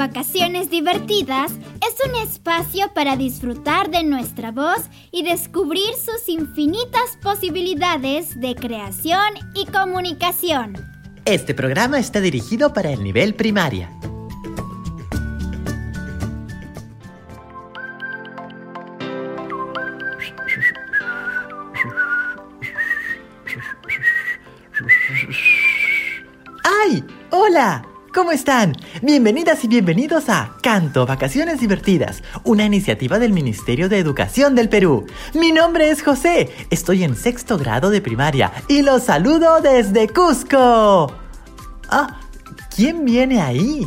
Vacaciones Divertidas es un espacio para disfrutar de nuestra voz y descubrir sus infinitas posibilidades de creación y comunicación. Este programa está dirigido para el nivel primaria. ¿Cómo están? Bienvenidas y bienvenidos a Canto Vacaciones Divertidas, una iniciativa del Ministerio de Educación del Perú. Mi nombre es José, estoy en sexto grado de primaria y los saludo desde Cusco. Ah, ¿quién viene ahí?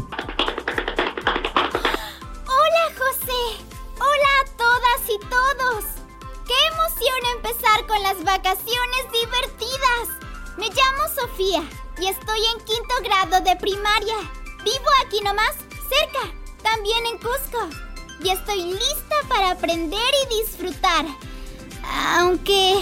Hola José, hola a todas y todos. ¡Qué emoción empezar con las vacaciones divertidas! Me llamo Sofía y estoy en quinto grado de primaria. Vivo aquí nomás, cerca, también en Cusco. Y estoy lista para aprender y disfrutar. Aunque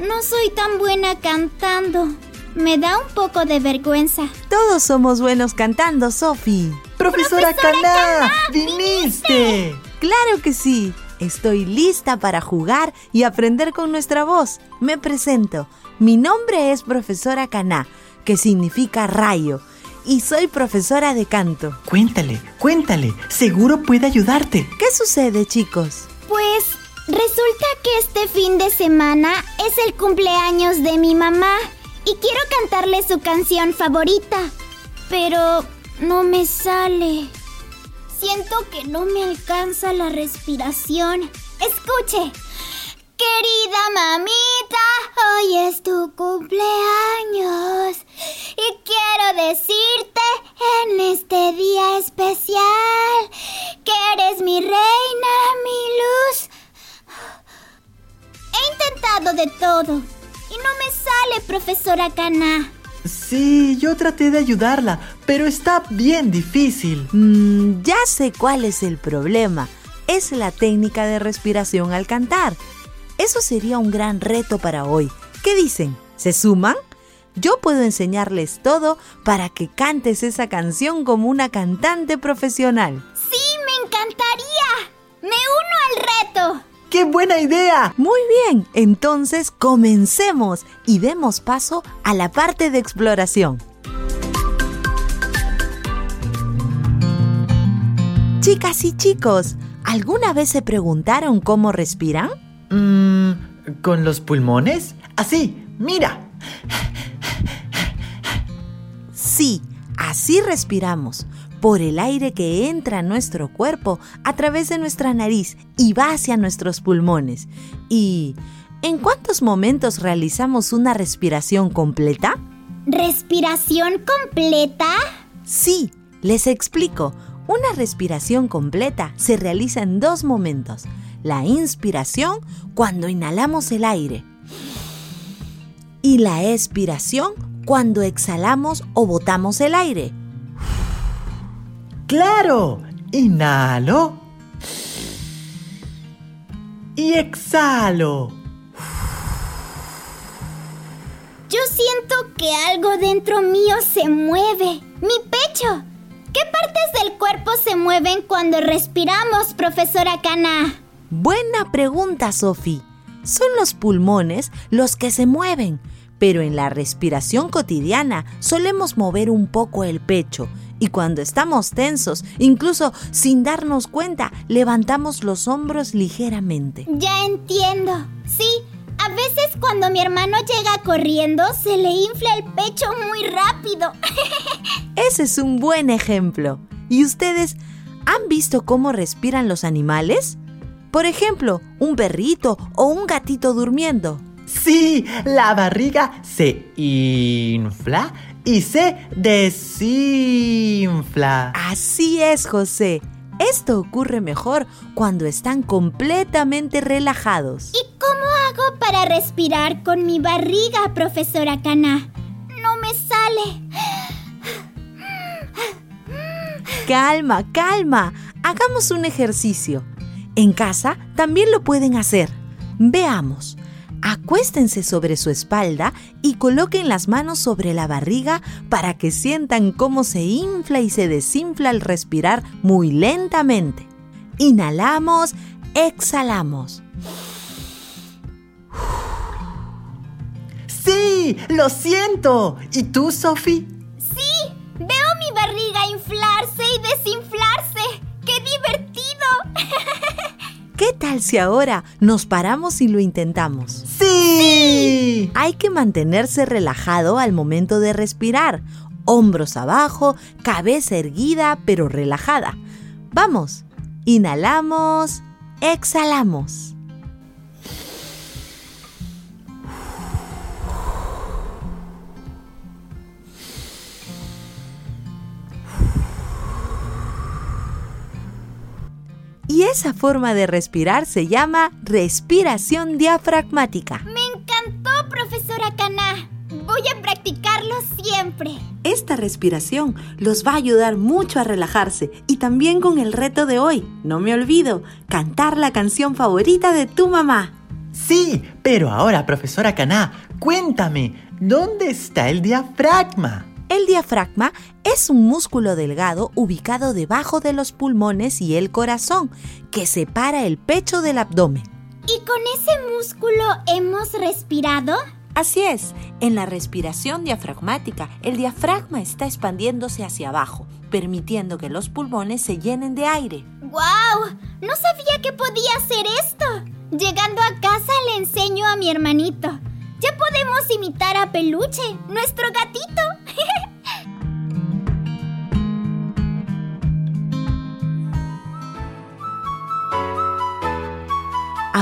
no soy tan buena cantando. Me da un poco de vergüenza. Todos somos buenos cantando, Sofi. ¡Profesora, Caná! ¡Viniste! Claro que sí. Estoy lista para jugar y aprender con nuestra voz. Me presento. Mi nombre es profesora Caná que significa rayo, y soy profesora de canto. Cuéntale, cuéntale, seguro puede ayudarte. ¿Qué sucede, chicos? Pues resulta que este fin de semana es el cumpleaños de mi mamá y quiero cantarle su canción favorita, pero no me sale. Siento que no me alcanza la respiración. Escuche. Querida mamita, hoy es tu cumpleaños y quiero decirte en este día especial que eres mi reina, mi luz. He intentado de todo y no me sale, profesora Cana. Sí, yo traté de ayudarla, pero está bien difícil. Mm, ya sé cuál es el problema. Es la técnica de respiración al cantar. Eso sería un gran reto para hoy. ¿Qué dicen? ¿Se suman? Yo puedo enseñarles todo para que cantes esa canción como una cantante profesional. Sí, me encantaría. Me uno al reto. ¡Qué buena idea! Muy bien, entonces comencemos y demos paso a la parte de exploración. Chicas y chicos, ¿alguna vez se preguntaron cómo respiran? Mmm, ¿con los pulmones? Así, mira. Sí, así respiramos, por el aire que entra a nuestro cuerpo a través de nuestra nariz y va hacia nuestros pulmones. ¿Y en cuántos momentos realizamos una respiración completa? ¿Respiración completa? Sí, les explico. Una respiración completa se realiza en dos momentos. La inspiración cuando inhalamos el aire y la expiración cuando exhalamos o botamos el aire. ¡Claro! Inhalo y exhalo. Yo siento que algo dentro mío se mueve. Mi pecho. ¿Qué partes del cuerpo se mueven cuando respiramos, profesora Cana? Buena pregunta, Sophie. Son los pulmones los que se mueven, pero en la respiración cotidiana solemos mover un poco el pecho y cuando estamos tensos, incluso sin darnos cuenta, levantamos los hombros ligeramente. Ya entiendo. Sí, a veces cuando mi hermano llega corriendo se le infla el pecho muy rápido. Ese es un buen ejemplo. ¿Y ustedes han visto cómo respiran los animales? Por ejemplo, un perrito o un gatito durmiendo. Sí, la barriga se infla y se desinfla. Así es, José. Esto ocurre mejor cuando están completamente relajados. ¿Y cómo hago para respirar con mi barriga, profesora Cana? No me sale. Calma, calma. Hagamos un ejercicio. En casa también lo pueden hacer. Veamos. Acuéstense sobre su espalda y coloquen las manos sobre la barriga para que sientan cómo se infla y se desinfla al respirar muy lentamente. Inhalamos, exhalamos. ¡Sí! ¡Lo siento! ¿Y tú, Sophie? ¿Qué tal si ahora nos paramos y lo intentamos? ¡Sí! Hay que mantenerse relajado al momento de respirar. Hombros abajo, cabeza erguida pero relajada. Vamos, inhalamos, exhalamos. Y esa forma de respirar se llama respiración diafragmática. Me encantó, profesora Caná. Voy a practicarlo siempre. Esta respiración los va a ayudar mucho a relajarse y también con el reto de hoy. No me olvido, cantar la canción favorita de tu mamá. Sí, pero ahora, profesora Caná, cuéntame, ¿dónde está el diafragma? El diafragma es un músculo delgado ubicado debajo de los pulmones y el corazón, que separa el pecho del abdomen. ¿Y con ese músculo hemos respirado? Así es, en la respiración diafragmática, el diafragma está expandiéndose hacia abajo, permitiendo que los pulmones se llenen de aire. ¡Guau! No sabía que podía hacer esto. Llegando a casa le enseño a mi hermanito. Ya podemos imitar a Peluche, nuestro gatito.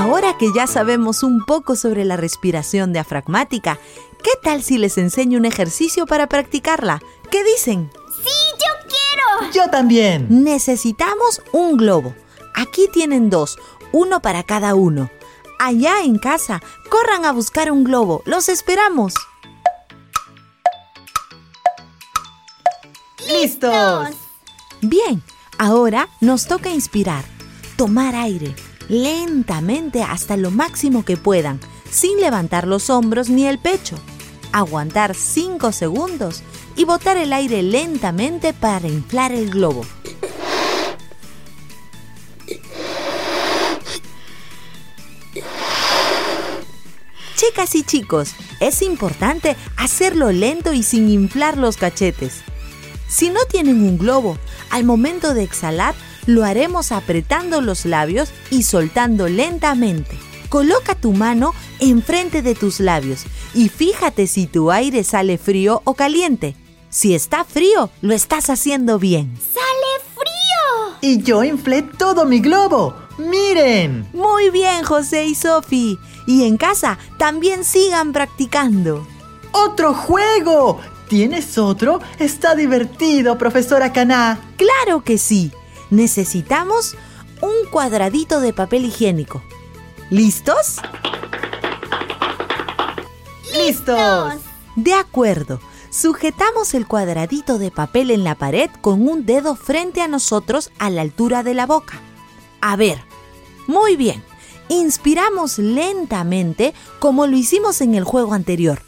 Ahora que ya sabemos un poco sobre la respiración diafragmática, ¿qué tal si les enseño un ejercicio para practicarla? ¿Qué dicen? ¡Sí, yo quiero! Yo también. Necesitamos un globo. Aquí tienen dos, uno para cada uno. Allá en casa, corran a buscar un globo. Los esperamos. ¡Listos! Bien, ahora nos toca inspirar, tomar aire lentamente hasta lo máximo que puedan, sin levantar los hombros ni el pecho. Aguantar 5 segundos y botar el aire lentamente para inflar el globo. Chicas y chicos, es importante hacerlo lento y sin inflar los cachetes. Si no tienen un globo, al momento de exhalar, lo haremos apretando los labios y soltando lentamente. Coloca tu mano enfrente de tus labios y fíjate si tu aire sale frío o caliente. Si está frío, lo estás haciendo bien. ¡Sale frío! Y yo inflé todo mi globo. ¡Miren! Muy bien, José y Sofi. Y en casa también sigan practicando. ¡Otro juego! ¿Tienes otro? Está divertido, profesora Caná. Claro que sí. Necesitamos un cuadradito de papel higiénico. ¿Listos? ¡Listos! De acuerdo. Sujetamos el cuadradito de papel en la pared con un dedo frente a nosotros a la altura de la boca. A ver. Muy bien. Inspiramos lentamente como lo hicimos en el juego anterior.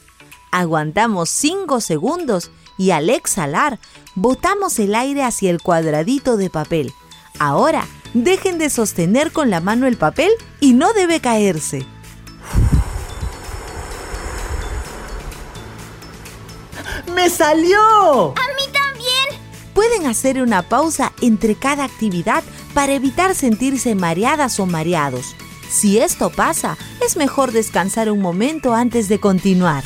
Aguantamos 5 segundos y al exhalar, botamos el aire hacia el cuadradito de papel. Ahora, dejen de sostener con la mano el papel y no debe caerse. ¡Me salió! ¡A mí también! Pueden hacer una pausa entre cada actividad para evitar sentirse mareadas o mareados. Si esto pasa, es mejor descansar un momento antes de continuar.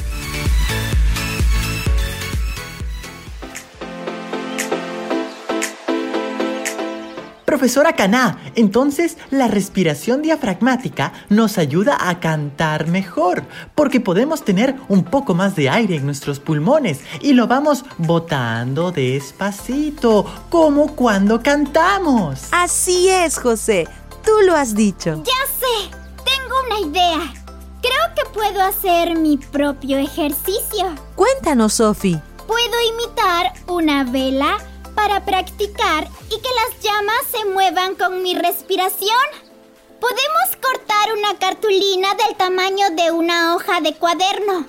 Profesora Caná, entonces la respiración diafragmática nos ayuda a cantar mejor, porque podemos tener un poco más de aire en nuestros pulmones y lo vamos botando despacito, como cuando cantamos. Así es, José, tú lo has dicho. Ya sé, tengo una idea. Creo que puedo hacer mi propio ejercicio. Cuéntanos, Sofi. Puedo imitar una vela para practicar y que las llamas se muevan con mi respiración. Podemos cortar una cartulina del tamaño de una hoja de cuaderno.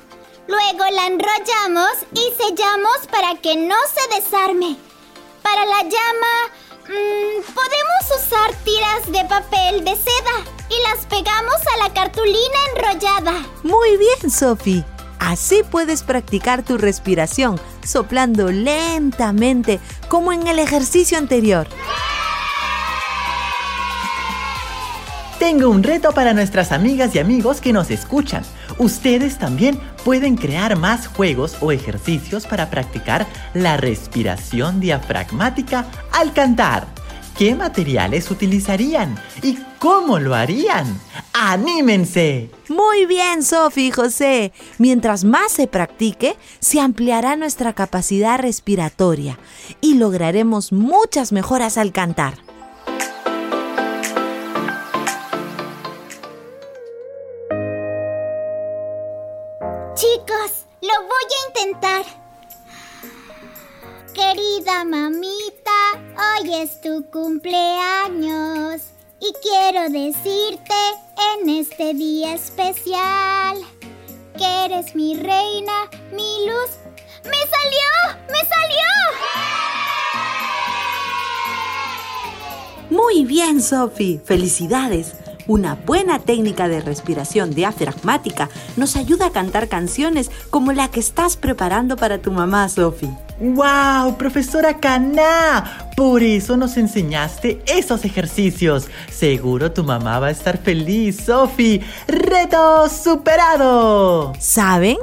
Luego la enrollamos y sellamos para que no se desarme. Para la llama, mmm, podemos usar tiras de papel de seda y las pegamos a la cartulina enrollada. Muy bien, Sophie. Así puedes practicar tu respiración, soplando lentamente, como en el ejercicio anterior. Tengo un reto para nuestras amigas y amigos que nos escuchan. Ustedes también pueden crear más juegos o ejercicios para practicar la respiración diafragmática al cantar. ¿Qué materiales utilizarían? ¿Y cómo lo harían? ¡Anímense! Muy bien, Sofi y José. Mientras más se practique, se ampliará nuestra capacidad respiratoria y lograremos muchas mejoras al cantar. Chicos, lo voy a intentar. Querida mamita, hoy es tu cumpleaños y quiero decirte en este día especial que eres mi reina, mi luz. ¡Me salió! ¡Me salió! Muy bien, Sophie. Felicidades. Una buena técnica de respiración diafragmática nos ayuda a cantar canciones como la que estás preparando para tu mamá, Sophie. ¡Wow, profesora Caná! Por eso nos enseñaste esos ejercicios. Seguro tu mamá va a estar feliz, Sophie. ¡Reto superado! ¿Saben?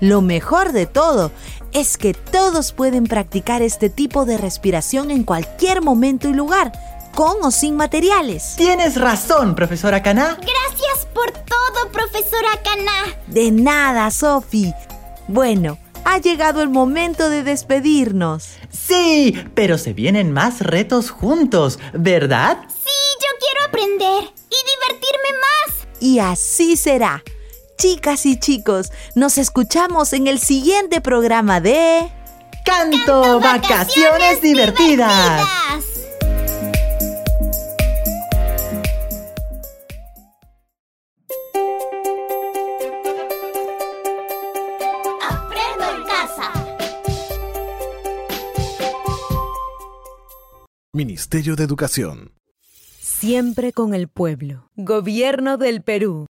Lo mejor de todo es que todos pueden practicar este tipo de respiración en cualquier momento y lugar con o sin materiales. Tienes razón, profesora Caná. Gracias por todo, profesora Caná. De nada, Sophie. Bueno, ha llegado el momento de despedirnos. Sí, pero se vienen más retos juntos, ¿verdad? Sí, yo quiero aprender y divertirme más. Y así será. Chicas y chicos, nos escuchamos en el siguiente programa de... Canto, vacaciones, divertidas. Ministerio de Educación. Siempre con el pueblo. Gobierno del Perú.